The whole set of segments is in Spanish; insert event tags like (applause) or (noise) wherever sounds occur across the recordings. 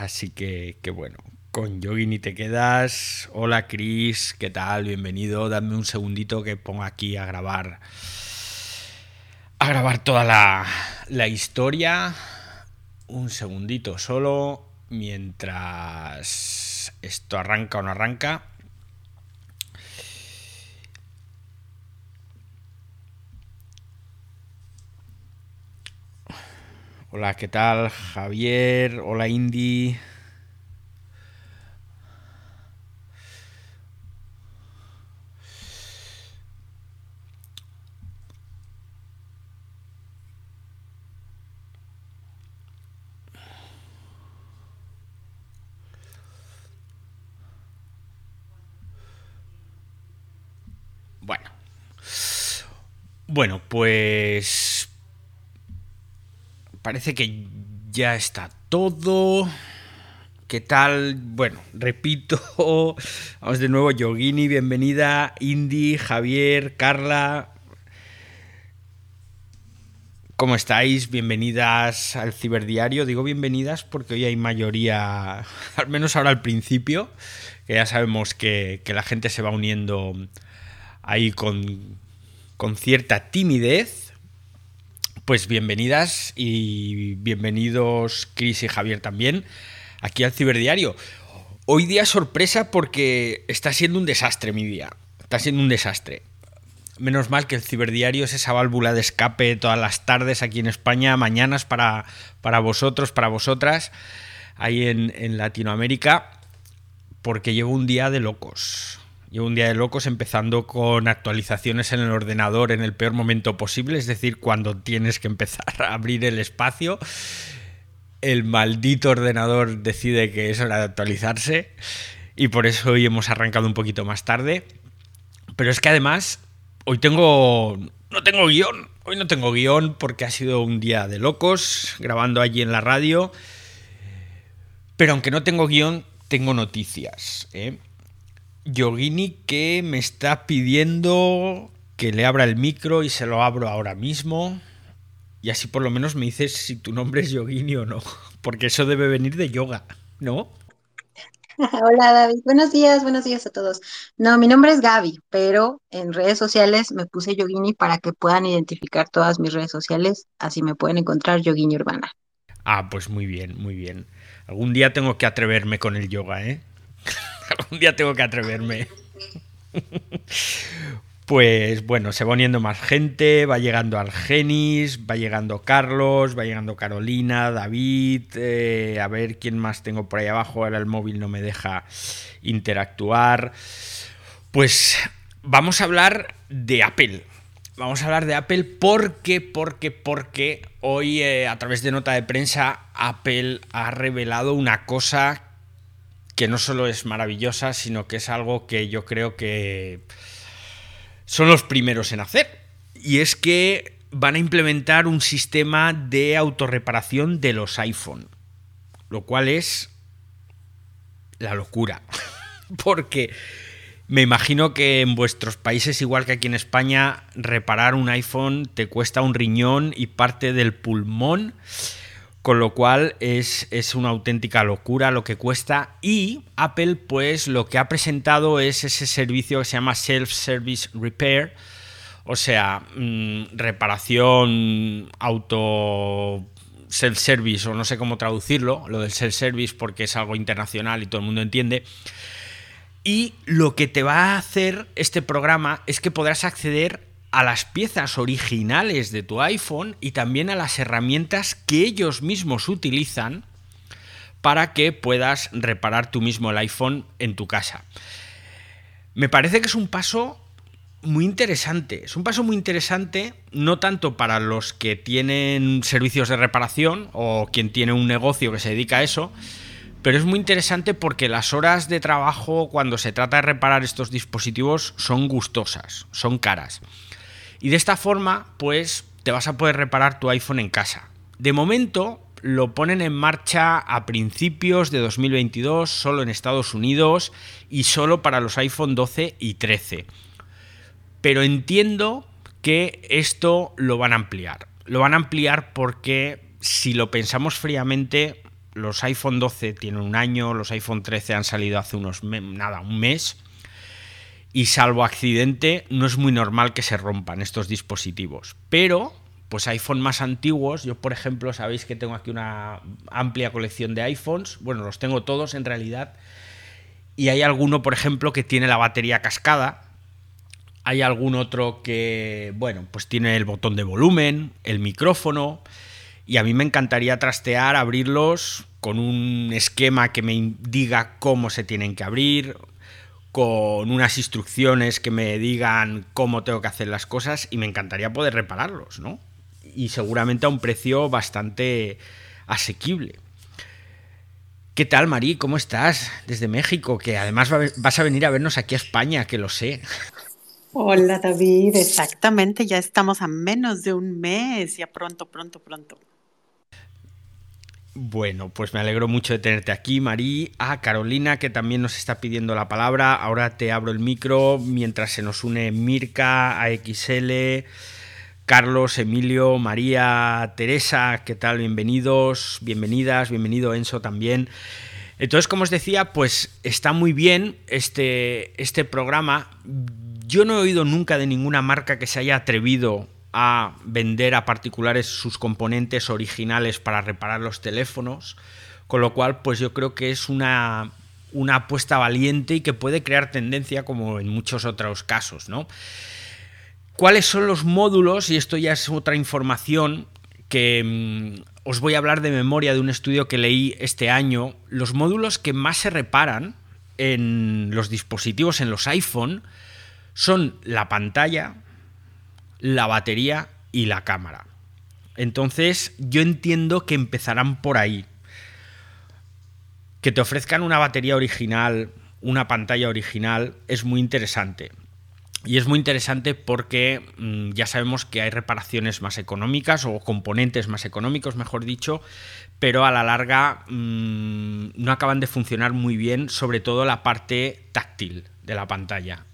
Así que, bueno, con Yogini te quedas. Hola Chris, ¿qué tal? Bienvenido. Dame un segundito que ponga aquí a grabar. A grabar toda la, la historia. Un segundito solo. Mientras esto arranca o no arranca. Hola, ¿qué tal? Javier, hola Indy. Bueno. Bueno, pues parece que ya está todo. ¿Qué tal? Bueno, repito, (laughs) vamos de nuevo, Yogini, bienvenida, Indy, Javier, Carla. ¿Cómo estáis? Bienvenidas al Ciberdiario. Digo bienvenidas porque hoy hay mayoría, (laughs) al menos ahora al principio, que ya sabemos que, que la gente se va uniendo ahí con, con cierta timidez pues bienvenidas y bienvenidos Chris y Javier también aquí al Ciberdiario. Hoy día sorpresa porque está siendo un desastre mi día. Está siendo un desastre. Menos mal que el Ciberdiario es esa válvula de escape todas las tardes aquí en España, mañanas para, para vosotros, para vosotras, ahí en, en Latinoamérica, porque llevo un día de locos. Llevo un día de locos empezando con actualizaciones en el ordenador en el peor momento posible, es decir, cuando tienes que empezar a abrir el espacio. El maldito ordenador decide que es hora de actualizarse y por eso hoy hemos arrancado un poquito más tarde. Pero es que además hoy tengo... No tengo guion. Hoy no tengo guion porque ha sido un día de locos grabando allí en la radio. Pero aunque no tengo guion, tengo noticias. ¿eh? Yogini que me está pidiendo que le abra el micro y se lo abro ahora mismo. Y así por lo menos me dices si tu nombre es Yogini o no. (laughs) Porque eso debe venir de yoga, ¿no? (laughs) Hola David, buenos días, buenos días a todos. No, mi nombre es Gaby, pero en redes sociales me puse Yogini para que puedan identificar todas mis redes sociales, así me pueden encontrar Yogini Urbana. Ah, pues muy bien, muy bien. Algún día tengo que atreverme con el yoga, ¿eh? (laughs) Algún día tengo que atreverme. Pues bueno, se va uniendo más gente, va llegando Argenis, va llegando Carlos, va llegando Carolina, David, eh, a ver quién más tengo por ahí abajo, ahora el móvil no me deja interactuar. Pues vamos a hablar de Apple. Vamos a hablar de Apple porque, porque, porque hoy eh, a través de nota de prensa Apple ha revelado una cosa que no solo es maravillosa, sino que es algo que yo creo que son los primeros en hacer. Y es que van a implementar un sistema de autorreparación de los iPhone. Lo cual es la locura. (laughs) Porque me imagino que en vuestros países, igual que aquí en España, reparar un iPhone te cuesta un riñón y parte del pulmón. Con lo cual es, es, una auténtica locura lo que cuesta. Y Apple, pues lo que ha presentado es ese servicio que se llama Self-Service Repair. O sea, mmm, reparación auto self-service, o no sé cómo traducirlo, lo del self-service porque es algo internacional y todo el mundo entiende. Y lo que te va a hacer este programa es que podrás acceder a las piezas originales de tu iPhone y también a las herramientas que ellos mismos utilizan para que puedas reparar tú mismo el iPhone en tu casa. Me parece que es un paso muy interesante. Es un paso muy interesante, no tanto para los que tienen servicios de reparación o quien tiene un negocio que se dedica a eso, pero es muy interesante porque las horas de trabajo cuando se trata de reparar estos dispositivos son gustosas, son caras. Y de esta forma, pues te vas a poder reparar tu iPhone en casa. De momento lo ponen en marcha a principios de 2022, solo en Estados Unidos y solo para los iPhone 12 y 13. Pero entiendo que esto lo van a ampliar. Lo van a ampliar porque si lo pensamos fríamente, los iPhone 12 tienen un año, los iPhone 13 han salido hace unos, nada, un mes. Y salvo accidente, no es muy normal que se rompan estos dispositivos. Pero, pues iPhone más antiguos, yo por ejemplo, sabéis que tengo aquí una amplia colección de iPhones, bueno, los tengo todos en realidad, y hay alguno, por ejemplo, que tiene la batería cascada, hay algún otro que, bueno, pues tiene el botón de volumen, el micrófono, y a mí me encantaría trastear, abrirlos con un esquema que me diga cómo se tienen que abrir, con unas instrucciones que me digan cómo tengo que hacer las cosas y me encantaría poder repararlos, ¿no? Y seguramente a un precio bastante asequible. ¿Qué tal, Marí? ¿Cómo estás? Desde México, que además vas a venir a vernos aquí a España, que lo sé. Hola, David. Exactamente, ya estamos a menos de un mes, ya pronto, pronto, pronto. Bueno, pues me alegro mucho de tenerte aquí, Marí. A Carolina, que también nos está pidiendo la palabra. Ahora te abro el micro mientras se nos une Mirka, AXL, Carlos, Emilio, María, Teresa. ¿Qué tal? Bienvenidos, bienvenidas, bienvenido Enzo también. Entonces, como os decía, pues está muy bien este, este programa. Yo no he oído nunca de ninguna marca que se haya atrevido a vender a particulares sus componentes originales para reparar los teléfonos, con lo cual pues yo creo que es una, una apuesta valiente y que puede crear tendencia como en muchos otros casos, ¿no? ¿Cuáles son los módulos? Y esto ya es otra información que mm, os voy a hablar de memoria de un estudio que leí este año. Los módulos que más se reparan en los dispositivos, en los iPhone, son la pantalla, la batería y la cámara. Entonces yo entiendo que empezarán por ahí. Que te ofrezcan una batería original, una pantalla original, es muy interesante. Y es muy interesante porque mm, ya sabemos que hay reparaciones más económicas o componentes más económicos, mejor dicho, pero a la larga mm, no acaban de funcionar muy bien, sobre todo la parte táctil de la pantalla.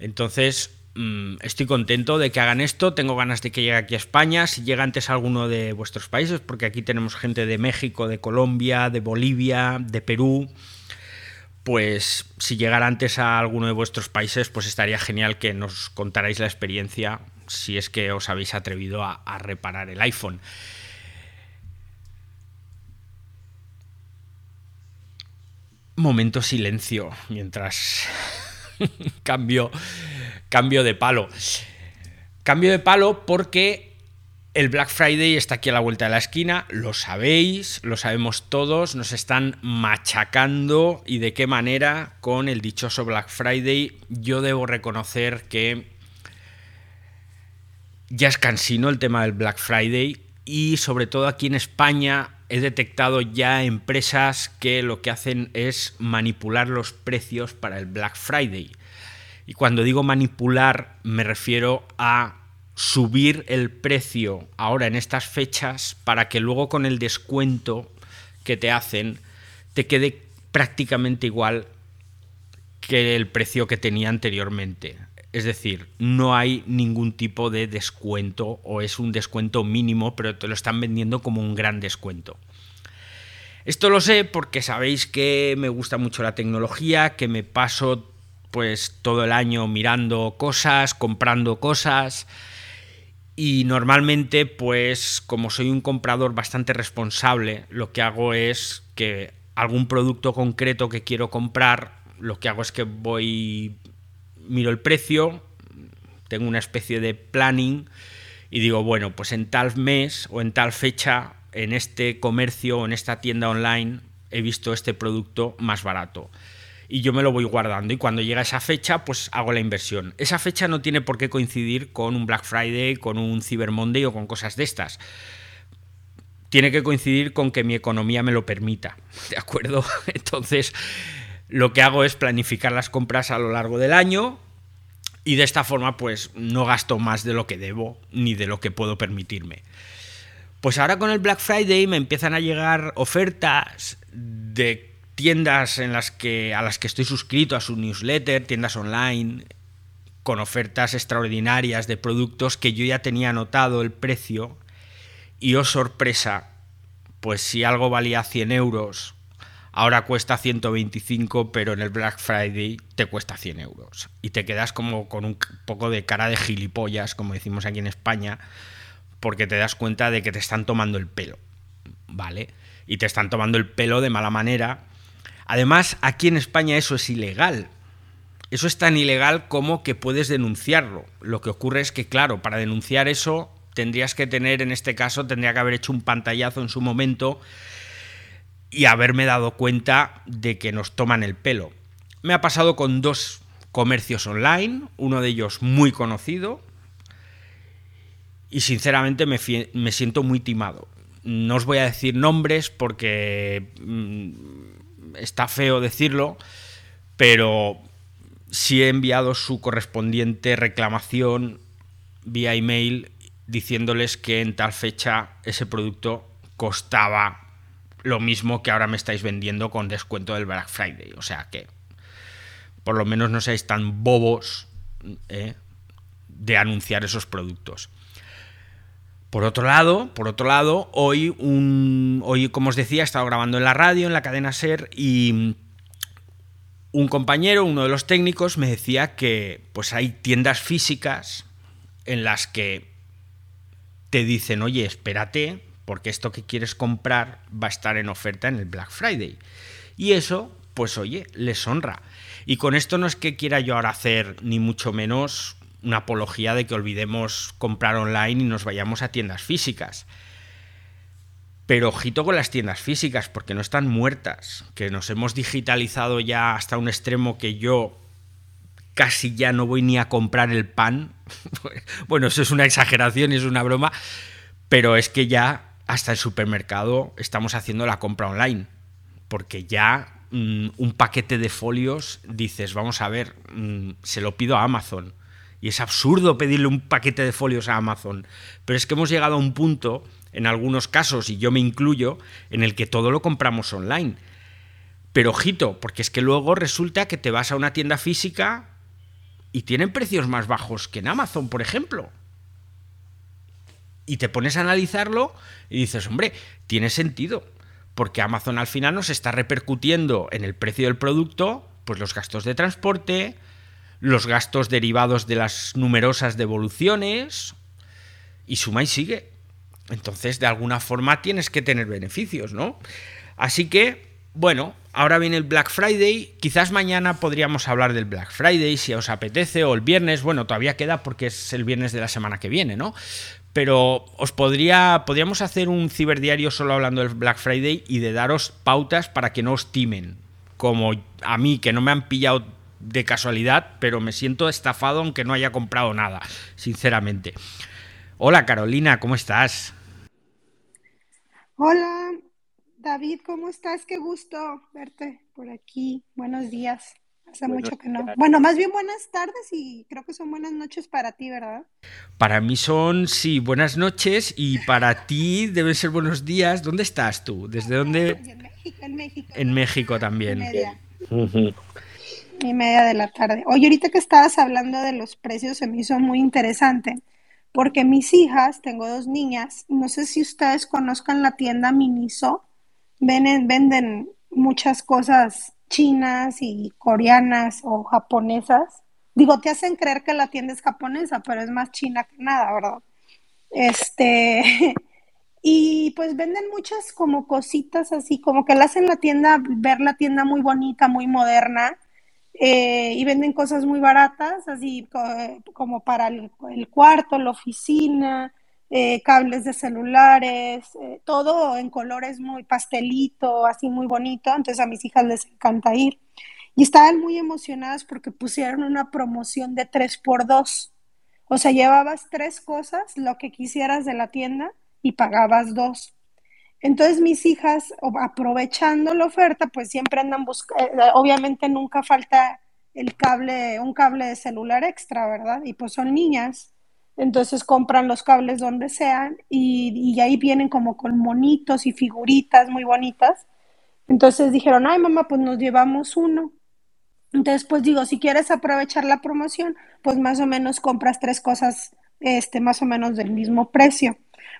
Entonces, Mm, estoy contento de que hagan esto, tengo ganas de que llegue aquí a España, si llega antes a alguno de vuestros países, porque aquí tenemos gente de México, de Colombia, de Bolivia, de Perú, pues si llegara antes a alguno de vuestros países, pues estaría genial que nos contarais la experiencia si es que os habéis atrevido a, a reparar el iPhone. Momento silencio mientras (laughs) cambio cambio de palo. Cambio de palo porque el Black Friday está aquí a la vuelta de la esquina, lo sabéis, lo sabemos todos, nos están machacando y de qué manera con el dichoso Black Friday. Yo debo reconocer que ya es cansino el tema del Black Friday y sobre todo aquí en España he detectado ya empresas que lo que hacen es manipular los precios para el Black Friday. Y cuando digo manipular me refiero a subir el precio ahora en estas fechas para que luego con el descuento que te hacen te quede prácticamente igual que el precio que tenía anteriormente. Es decir, no hay ningún tipo de descuento o es un descuento mínimo, pero te lo están vendiendo como un gran descuento. Esto lo sé porque sabéis que me gusta mucho la tecnología, que me paso pues todo el año mirando cosas, comprando cosas. Y normalmente pues como soy un comprador bastante responsable, lo que hago es que algún producto concreto que quiero comprar, lo que hago es que voy miro el precio, tengo una especie de planning y digo, bueno, pues en tal mes o en tal fecha en este comercio o en esta tienda online he visto este producto más barato y yo me lo voy guardando y cuando llega esa fecha pues hago la inversión. Esa fecha no tiene por qué coincidir con un Black Friday, con un Cyber Monday o con cosas de estas. Tiene que coincidir con que mi economía me lo permita, ¿de acuerdo? (laughs) Entonces lo que hago es planificar las compras a lo largo del año y de esta forma pues no gasto más de lo que debo ni de lo que puedo permitirme. Pues ahora con el Black Friday me empiezan a llegar ofertas de tiendas en las que, a las que estoy suscrito a su newsletter, tiendas online, con ofertas extraordinarias de productos que yo ya tenía anotado el precio y oh sorpresa, pues si algo valía 100 euros, ahora cuesta 125, pero en el Black Friday te cuesta 100 euros. Y te quedas como con un poco de cara de gilipollas, como decimos aquí en España, porque te das cuenta de que te están tomando el pelo, ¿vale? Y te están tomando el pelo de mala manera. Además, aquí en España eso es ilegal. Eso es tan ilegal como que puedes denunciarlo. Lo que ocurre es que, claro, para denunciar eso tendrías que tener, en este caso, tendría que haber hecho un pantallazo en su momento y haberme dado cuenta de que nos toman el pelo. Me ha pasado con dos comercios online, uno de ellos muy conocido, y sinceramente me, siento muy timado. No os voy a decir nombres porque mm, está feo decirlo, pero sí he enviado su correspondiente reclamación vía email diciéndoles que en tal fecha ese producto costaba lo mismo que ahora me estáis vendiendo con descuento del Black Friday. O sea que por lo menos no seáis tan bobos ¿eh? de anunciar esos productos. Por otro lado, por otro lado, hoy, como os decía, he estado grabando en la radio, en la cadena SER, y un compañero, uno de los técnicos, me decía que pues hay tiendas físicas en las que te dicen, oye, espérate, porque esto que quieres comprar va a estar en oferta en el Black Friday. Y eso, pues oye, les honra. Y con esto no es que quiera yo ahora hacer ni mucho menos una apología de que olvidemos comprar online y nos vayamos a tiendas físicas. Pero ojito con las tiendas físicas, porque no están muertas, que nos hemos digitalizado ya hasta un extremo que yo casi ya no voy ni a comprar el pan. (laughs) bueno, eso es una exageración y es una broma, pero es que ya hasta el supermercado estamos haciendo la compra online, porque ya mm, un paquete de folios dices, vamos a ver, mm, se lo pido a Amazon. Y es absurdo pedirle un paquete de folios a Amazon. Pero es que hemos llegado a un punto, en algunos casos, y yo me incluyo, en el que todo lo compramos online. Pero ojito, porque es que luego resulta que te vas a una tienda física y tienen precios más bajos que en Amazon, por ejemplo. Y te pones a analizarlo y dices, hombre, tiene sentido, porque Amazon al final nos está repercutiendo en el precio del producto, pues los gastos de transporte, los gastos derivados de las numerosas devoluciones, y suma y sigue. Entonces, de alguna forma tienes que tener beneficios, ¿no? Así que bueno, ahora viene el Black Friday. Quizás mañana podríamos hablar del Black Friday si os apetece, o el viernes. Bueno, todavía queda porque es el viernes de la semana que viene, ¿no? Pero os podría, podríamos hacer un ciberdiario solo hablando del Black Friday y de daros pautas para que no os timen. Como a mí, que no me han pillado de casualidad, pero me siento estafado aunque no haya comprado nada, sinceramente. Hola Carolina, ¿cómo estás? Hola, David, ¿cómo estás? Qué gusto verte por aquí. Buenos días. Hace mucho que no. Bueno, más bien buenas tardes y creo que son buenas noches para ti, ¿verdad? Para mí son, sí, buenas noches y para ti deben ser buenos días. ¿Dónde estás tú? ¿Desde dónde? En México, en México. En México también. Y media. de la tarde. Oye, ahorita que estabas hablando de los precios se me hizo muy interesante porque mis hijas, tengo dos niñas, no sé si ustedes conozcan la tienda Miniso Venden, venden muchas cosas chinas y coreanas o japonesas. Digo, te hacen creer que la tienda es japonesa, pero es más china que nada, ¿verdad? Este, (laughs) y pues venden muchas como cositas así, como que le hacen la tienda, ver la tienda muy bonita, muy moderna, eh, y venden cosas muy baratas, así como para el cuarto, la oficina, eh, cables de celulares, eh, todo en colores muy pastelito, así muy bonito. Entonces a mis hijas les encanta ir. Y estaban muy emocionadas porque pusieron una promoción de 3 por 2 O sea, llevabas tres cosas, lo que quisieras de la tienda, y pagabas dos. Entonces mis hijas, aprovechando la oferta, pues siempre andan buscando, eh, obviamente nunca falta el cable, un cable de celular extra, ¿verdad? Y pues son niñas. Entonces compran los cables donde sean y, ahí vienen como con monitos y figuritas muy bonitas. Entonces dijeron, ay mamá, pues nos llevamos uno. Entonces, pues digo, si quieres aprovechar la promoción, pues más o menos compras tres cosas, este, más o menos del mismo precio.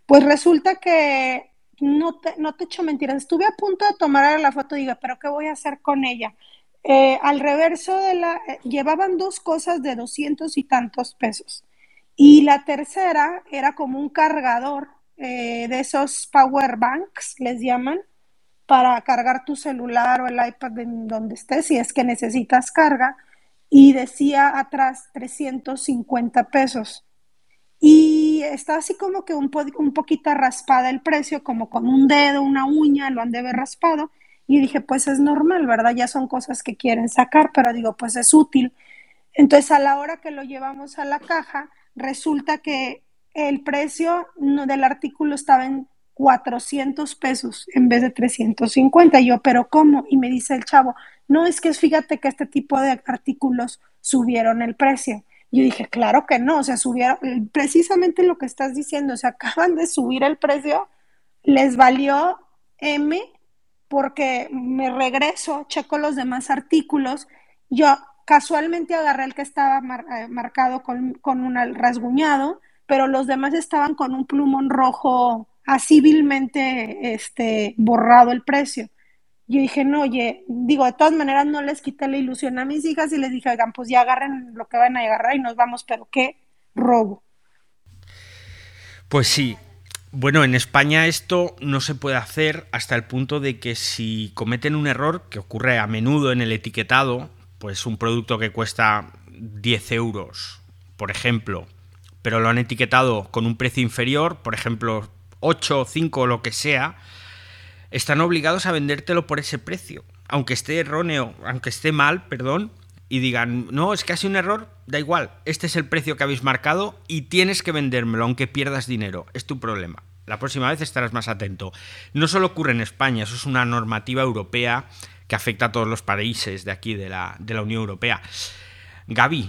Pues resulta que no te, no te echo mentiras, estuve a punto de tomar la foto y digo, pero ¿qué voy a hacer con ella? Eh, al reverso de la, eh, llevaban dos cosas de doscientos y tantos pesos. Y la tercera era como un cargador eh, de esos power banks, les llaman, para cargar tu celular o el iPad en donde estés, si es que necesitas carga. Y decía atrás 350 pesos. Y está así como que un, un poquito raspada el precio, como con un dedo, una uña, lo han de haber raspado. Y dije, pues es normal, ¿verdad? Ya son cosas que quieren sacar, pero digo, pues es útil. Entonces, a la hora que lo llevamos a la caja, resulta que el precio del artículo estaba en 400 pesos en vez de 350. Y yo, ¿pero cómo? Y me dice el chavo, no, es que fíjate que este tipo de artículos subieron el precio. Yo dije, claro que no, o sea, subieron, precisamente lo que estás diciendo, o sea, (laughs) acaban de subir el precio, les valió M porque me regreso, checo los demás artículos, yo casualmente agarré el que estaba eh, marcado con, con un rasguñado, pero los demás estaban con un plumón rojo así este, borrado el precio. Yo dije, no, oye, digo, de todas maneras no les quité la ilusión a mis hijas y les dije, oigan, pues ya agarren lo que van a agarrar y nos vamos, pero qué robo. Pues sí. Bueno, en España esto no se puede hacer hasta el punto de que si cometen un error, que ocurre a menudo en el etiquetado, pues un producto que cuesta 10 euros, por ejemplo, pero lo han etiquetado con un precio inferior, por ejemplo, 8, 5 o lo que sea, están obligados a vendértelo por ese precio, aunque esté erróneo, aunque esté mal, perdón, y digan, no, es que ha sido un error, da igual, este es el precio que habéis marcado y tienes que vendérmelo, aunque pierdas dinero, es tu problema. La próxima vez estarás más atento. No solo ocurre en España, eso es una normativa europea que afecta a todos los países de aquí, de la, de la Unión Europea. Gaby.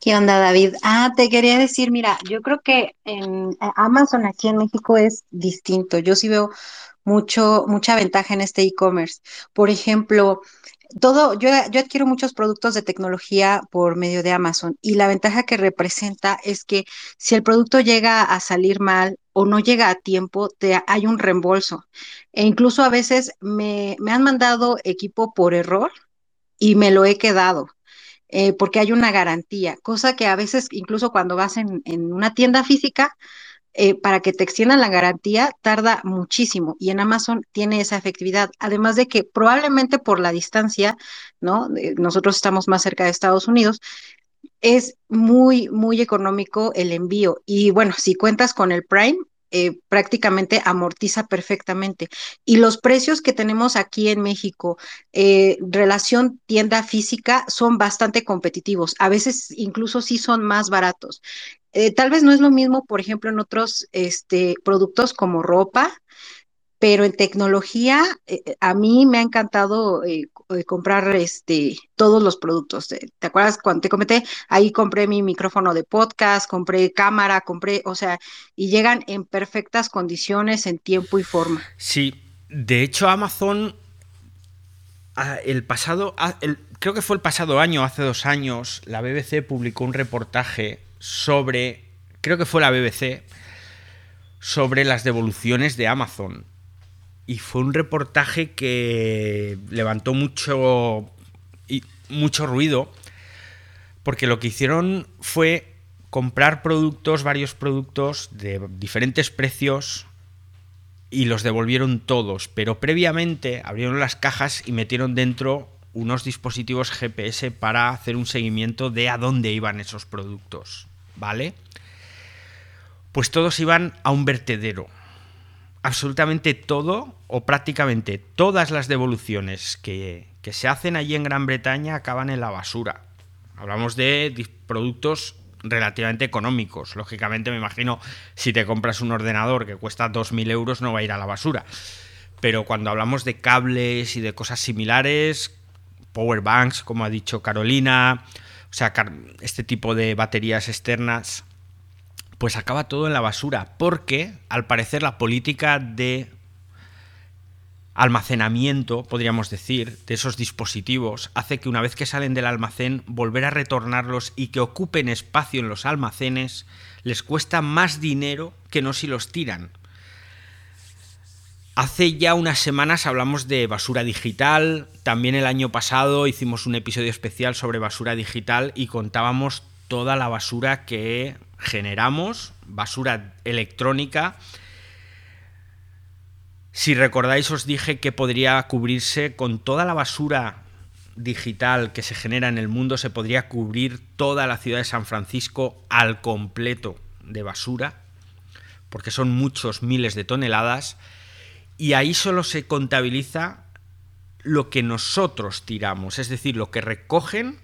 ¿Qué onda, David? Ah, te quería decir, mira, yo creo que en Amazon aquí en México es distinto. Yo sí veo mucho, mucha ventaja en este e-commerce. Por ejemplo, todo, yo, yo adquiero muchos productos de tecnología por medio de Amazon y la ventaja que representa es que si el producto llega a salir mal o no llega a tiempo, te, hay un reembolso. E incluso a veces me, me han mandado equipo por error y me lo he quedado. Eh, porque hay una garantía, cosa que a veces incluso cuando vas en, en una tienda física, eh, para que te extiendan la garantía tarda muchísimo y en Amazon tiene esa efectividad. Además de que probablemente por la distancia, ¿no? nosotros estamos más cerca de Estados Unidos, es muy, muy económico el envío. Y bueno, si cuentas con el Prime, eh, prácticamente amortiza perfectamente. Y los precios que tenemos aquí en México, eh, relación tienda física, son bastante competitivos. A veces incluso sí son más baratos. Eh, tal vez no es lo mismo, por ejemplo, en otros este, productos como ropa, pero en tecnología eh, eh, a mí me ha encantado eh, comprar este todos los productos. ¿Te acuerdas cuando te comenté? Ahí compré mi micrófono de podcast, compré cámara, compré, o sea, y llegan en perfectas condiciones, en tiempo y forma. Sí, de hecho Amazon ah, el pasado, ah, creo que fue el pasado año, hace dos años, la BBC publicó un reportaje sobre, creo que fue la BBC, sobre las devoluciones de Amazon y fue un reportaje que levantó mucho, mucho ruido, porque lo que hicieron fue comprar productos, varios productos de diferentes precios y los devolvieron todos, pero previamente abrieron las cajas y metieron dentro unos dispositivos GPS para hacer un seguimiento de a dónde iban esos productos, ¿vale? Pues todos iban a un vertedero absolutamente todo o prácticamente todas las devoluciones que, se hacen allí en Gran Bretaña acaban en la basura. Hablamos de productos relativamente económicos. Lógicamente, me imagino, si te compras un ordenador que cuesta 2.000 euros, no va a ir a la basura. Pero cuando hablamos de cables y de cosas similares, power banks, como ha dicho Carolina, o sea, este tipo de baterías externas, pues acaba todo en la basura, porque al parecer la política de almacenamiento, podríamos decir, de esos dispositivos, hace que una vez que salen del almacén, volver a retornarlos y que ocupen espacio en los almacenes les cuesta más dinero que no si los tiran. Hace ya unas semanas hablamos de basura digital, también el año pasado hicimos un episodio especial sobre basura digital y contábamos toda la basura que generamos, basura electrónica. Si recordáis os dije que podría cubrirse con toda la basura digital que se genera en el mundo, se podría cubrir toda la ciudad de San Francisco al completo de basura, porque son muchos miles de toneladas y ahí solo se contabiliza lo que nosotros tiramos, es decir, lo que recogen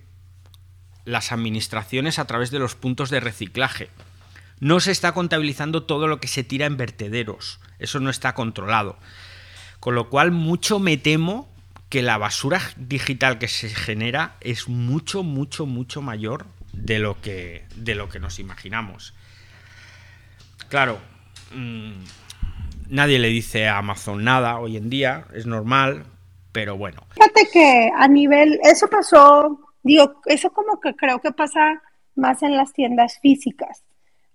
las administraciones a través de los puntos de reciclaje. No se está contabilizando todo lo que se tira en vertederos, eso no está controlado. Con lo cual, mucho me temo que la basura digital que se genera es mucho, mucho, mucho mayor de lo que, de lo que nos imaginamos. Claro, mmm, Nadie le dice a Amazon nada hoy en día, es normal, pero bueno. Fíjate que a nivel, eso pasó, digo, eso como que creo que pasa más en las tiendas físicas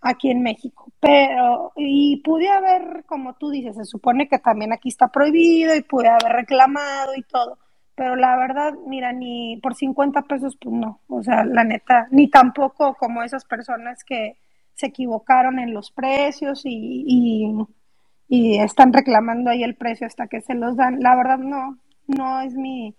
aquí en México, pero, y pude haber, como tú dices, se supone que también aquí está prohibido y pude haber reclamado y todo, pero la verdad, mira, ni por 50 pesos, pues no, o sea, la neta, ni tampoco como esas personas que se equivocaron en los precios y y están reclamando ahí el precio hasta que se los dan. La verdad no, no es mi,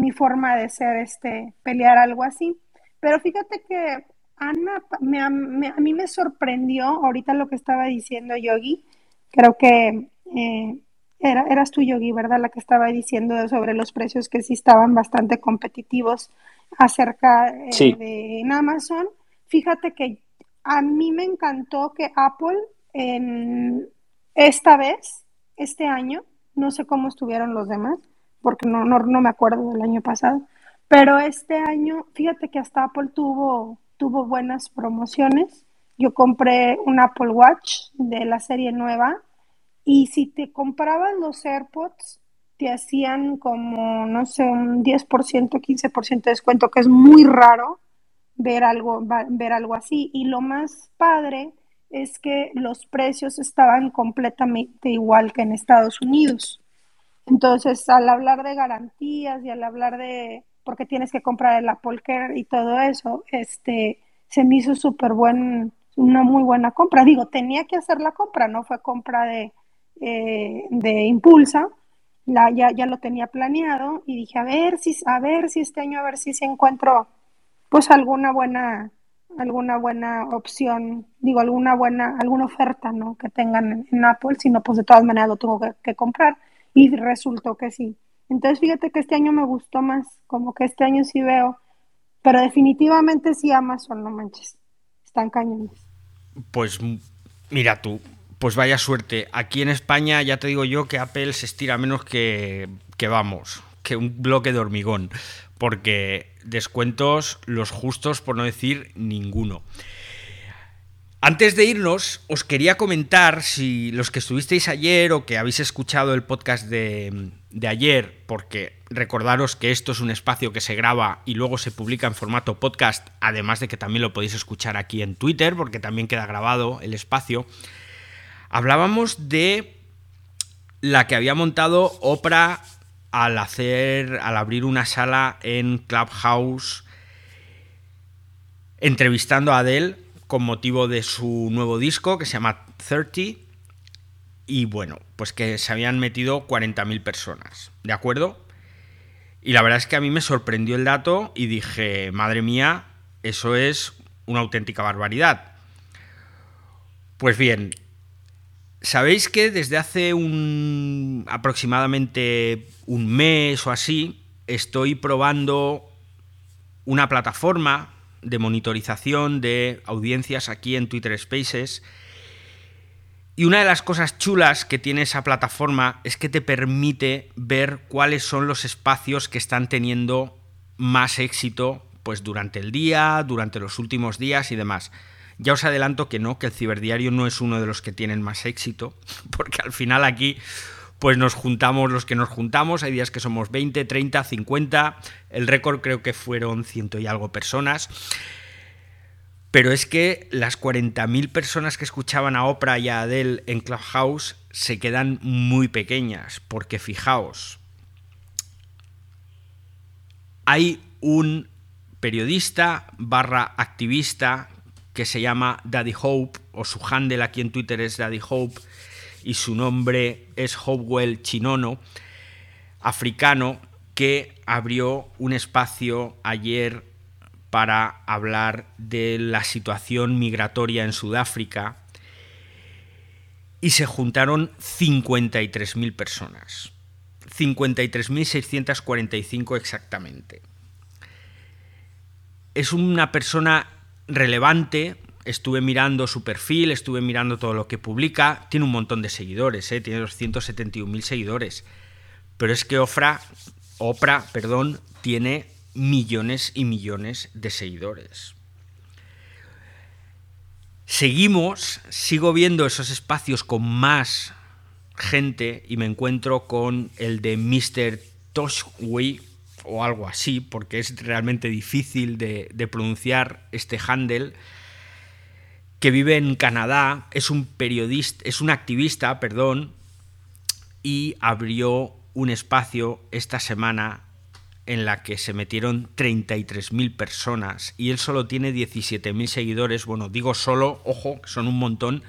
mi forma de ser, este, pelear algo así. Pero fíjate que Ana, me, a mí me sorprendió ahorita lo que estaba diciendo Yogi. Creo que eh, era, eras tú, Yogi, ¿verdad? La que estaba diciendo sobre los precios que sí estaban bastante competitivos acerca eh, de en Amazon. Fíjate que a mí me encantó que Apple en esta vez, este año, no sé cómo estuvieron los demás, porque no, no, me acuerdo del año pasado, pero este año, fíjate que hasta Apple tuvo, tuvo buenas promociones. Yo compré un Apple Watch de la serie nueva y si te comprabas los AirPods, te hacían como, no sé, un 10%, 15% de descuento, que es muy raro ver algo, ver algo así. Y lo más padre es que los precios estaban completamente igual que en Estados Unidos. Entonces, al hablar de garantías y al hablar de, porque tienes que comprar el Apple Care y todo eso, este, se me hizo súper buen, una muy buena compra. Digo, tenía que hacer la compra, no fue compra de, eh, de impulsa, la, ya, ya lo tenía planeado y dije, a ver si, a ver si este año, a ver si se encuentro pues alguna buena alguna buena opción, digo, alguna buena, alguna oferta, ¿no? Que tengan en, Apple, si no, pues de todas maneras lo tengo que, comprar. Y resultó que sí. Entonces, fíjate que este año me gustó más, como que este año sí veo, pero definitivamente sí Amazon, no manches, están cañones. Pues mira tú, pues vaya suerte. Aquí en España ya te digo yo que Apple se estira menos que, que vamos, que un bloque de hormigón porque descuentos los justos, por no decir ninguno. Antes de irnos, os quería comentar si los que estuvisteis ayer o que habéis escuchado el podcast de, ayer, porque recordaros que esto es un espacio que se graba y luego se publica en formato podcast, además de que también lo podéis escuchar aquí en Twitter, porque también queda grabado el espacio, hablábamos de la que había montado Oprah al hacer, al abrir una sala en Clubhouse, entrevistando a Adele con motivo de su nuevo disco que se llama 30. Y bueno, pues que se habían metido 40.000 personas, ¿de acuerdo? Y la verdad es que a mí me sorprendió el dato y dije, madre mía, eso es una auténtica barbaridad. Pues bien, Sabéis que desde hace un aproximadamente un mes o así estoy probando una plataforma de monitorización de audiencias aquí en Twitter Spaces. Y una de las cosas chulas que tiene esa plataforma es que te permite ver cuáles son los espacios que están teniendo más éxito pues durante el día, durante los últimos días y demás. Ya os adelanto que no, que el ciberdiario no es uno de los que tienen más éxito, (laughs) porque al final aquí pues nos juntamos los que nos juntamos, hay días que somos 20, 30, 50, el récord creo que fueron ciento y algo personas. Pero es que las 40.000 personas que escuchaban a Oprah y a Adele en Clubhouse se quedan muy pequeñas, porque fijaos, hay un periodista barra activista que se llama Daddy Hope, o su handle aquí en Twitter es Daddy Hope, y su nombre es Hopewell Chinono, africano, que abrió un espacio ayer para hablar de la situación migratoria en Sudáfrica y se juntaron 53.000 personas. 53.645 exactamente. Es una persona relevante, estuve mirando su perfil, estuve mirando todo lo que publica, tiene un montón de seguidores, ¿eh? tiene 271.000 seguidores, pero es que Oprah, Oprah perdón, tiene millones y millones de seguidores. Seguimos, sigo viendo esos espacios con más gente y me encuentro con el de Mr. Toshwi o algo así, porque es realmente difícil de, pronunciar este handle, que vive en Canadá, es un periodista, es un activista, perdón, y abrió un espacio esta semana en la que se metieron 33.000 personas y él solo tiene 17.000 seguidores. Bueno, digo solo, ojo, son un montón,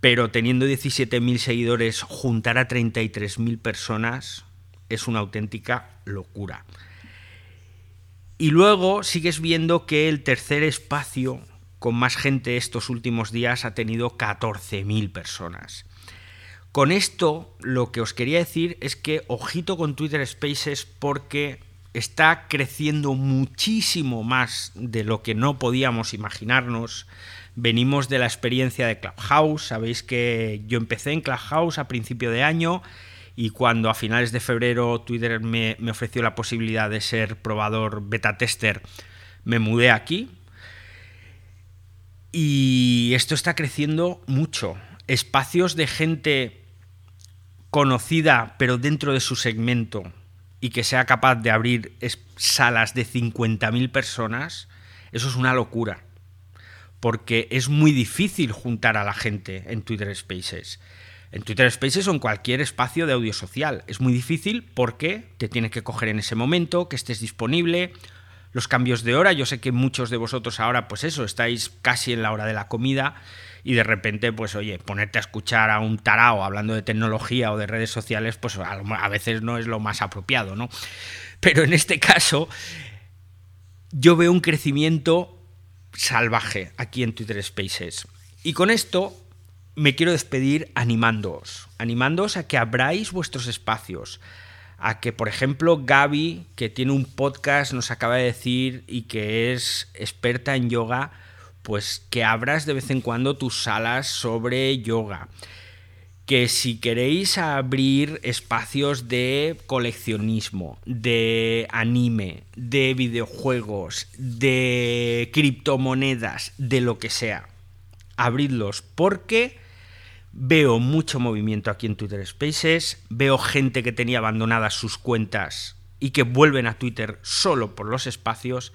pero teniendo 17.000 seguidores, juntar a 33.000 personas es una auténtica locura. Y luego sigues viendo que el tercer espacio con más gente estos últimos días ha tenido 14.000 personas. Con esto lo que os quería decir es que ojito con Twitter Spaces porque está creciendo muchísimo más de lo que no podíamos imaginarnos. Venimos de la experiencia de Clubhouse, sabéis que yo empecé en Clubhouse a principio de año y cuando a finales de febrero Twitter me, me ofreció la posibilidad de ser probador beta tester, me mudé aquí. Y esto está creciendo mucho espacios de gente conocida pero dentro de su segmento y que sea capaz de abrir salas de 50.000 personas, eso es una locura. Porque es muy difícil juntar a la gente en Twitter Spaces. En Twitter Spaces o en cualquier espacio de audio social. Es muy difícil porque te tienes que coger en ese momento, que estés disponible, los cambios de hora. Yo sé que muchos de vosotros ahora, pues eso, estáis casi en la hora de la comida y de repente, pues oye, ponerte a escuchar a un tarao hablando de tecnología o de redes sociales, pues a veces no es lo más apropiado, ¿no? Pero en este caso, yo veo un crecimiento salvaje aquí en Twitter Spaces. Y con esto me quiero despedir animándoos, animándoos a que abráis vuestros espacios, a que, por ejemplo, Gaby, que tiene un podcast, nos acaba de decir y que es experta en yoga, pues que abras de vez en cuando tus salas sobre yoga. Que si queréis abrir espacios de coleccionismo, de anime, de videojuegos, de criptomonedas, de lo que sea, abridlos porque veo mucho movimiento aquí en Twitter Spaces, veo gente que tenía abandonadas sus cuentas y que vuelven a Twitter solo por los espacios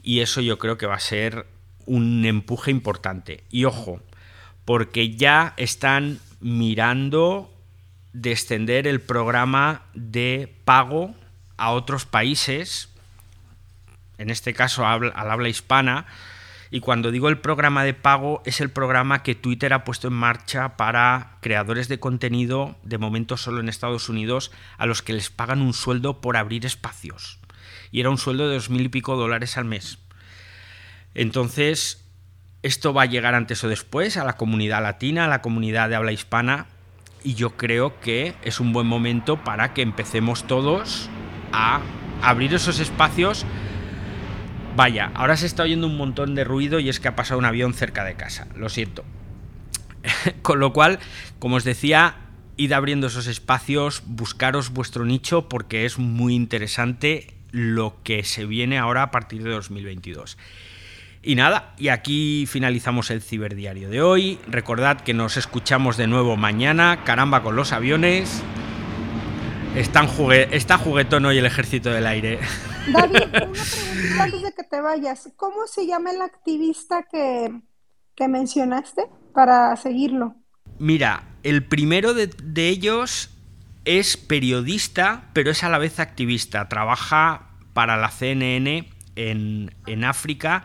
y eso yo creo que va a ser un empuje importante. Y ojo, porque ya están mirando de extender el programa de pago a otros países, en este caso al habla hispana, y cuando digo el programa de pago es el programa que Twitter ha puesto en marcha para creadores de contenido, de momento solo en Estados Unidos, a los que les pagan un sueldo por abrir espacios. Y era un sueldo de dos mil y pico dólares al mes. Entonces, esto va a llegar antes o después a la comunidad latina, a la comunidad de habla hispana, y yo creo que es un buen momento para que empecemos todos a abrir esos espacios. Vaya, ahora se está oyendo un montón de ruido y es que ha pasado un avión cerca de casa, lo siento. (laughs) Con lo cual, como os decía, id abriendo esos espacios, buscaros vuestro nicho porque es muy interesante lo que se viene ahora a partir de 2022. Y nada, y aquí finalizamos el ciberdiario de hoy. Recordad que nos escuchamos de nuevo mañana. Caramba con los aviones. Está juguetón hoy el ejército del aire. (laughs) David, una pregunta antes de que te vayas. ¿Cómo se llama el activista que, que mencionaste para seguirlo? Mira, el primero de, ellos es periodista, pero es a la vez activista. Trabaja para la CNN en, en África.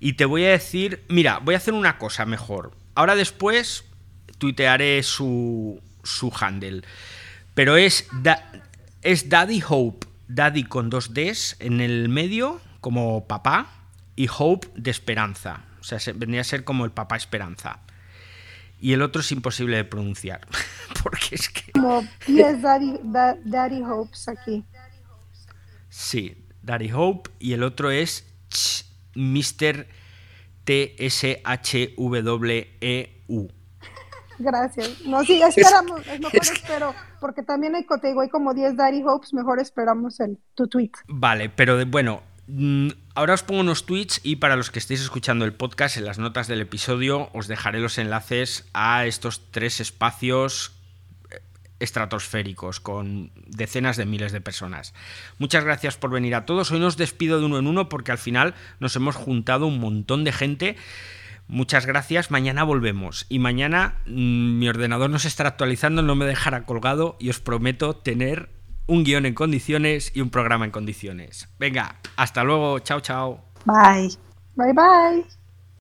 Y te voy a decir, mira, voy a hacer una cosa mejor. Ahora después tuitearé su, su handle. Pero es, es Daddy Hope. Daddy con dos Ds en el medio, como papá, y Hope de esperanza. O sea, vendría a ser como el papá esperanza. Y el otro es imposible de pronunciar. (laughs) Porque es que. Como 10 Daddy, Daddy Hopes aquí. Sí, Daddy Hope. Y el otro es Mr. T-S-H-W-E-U. Gracias. No, sí, esperamos, es mejor espero, porque también hay, hay como 10 Daddy Hopes, mejor esperamos el, tu tweet. Vale, pero bueno, mm, ahora os pongo unos tweets y para los que estéis escuchando el podcast, en las notas del episodio os dejaré los enlaces a estos tres espacios eh, estratosféricos con decenas de miles de personas. Muchas gracias por venir a todos. Hoy nos despido de uno en uno porque al final nos hemos juntado un montón de gente. Muchas gracias, mañana volvemos. Y mañana mm, mi ordenador no se estará actualizando, no me dejará colgado y os prometo tener un guion en condiciones y un programa en condiciones. Venga, hasta luego, chao, chao. Bye. Bye, bye.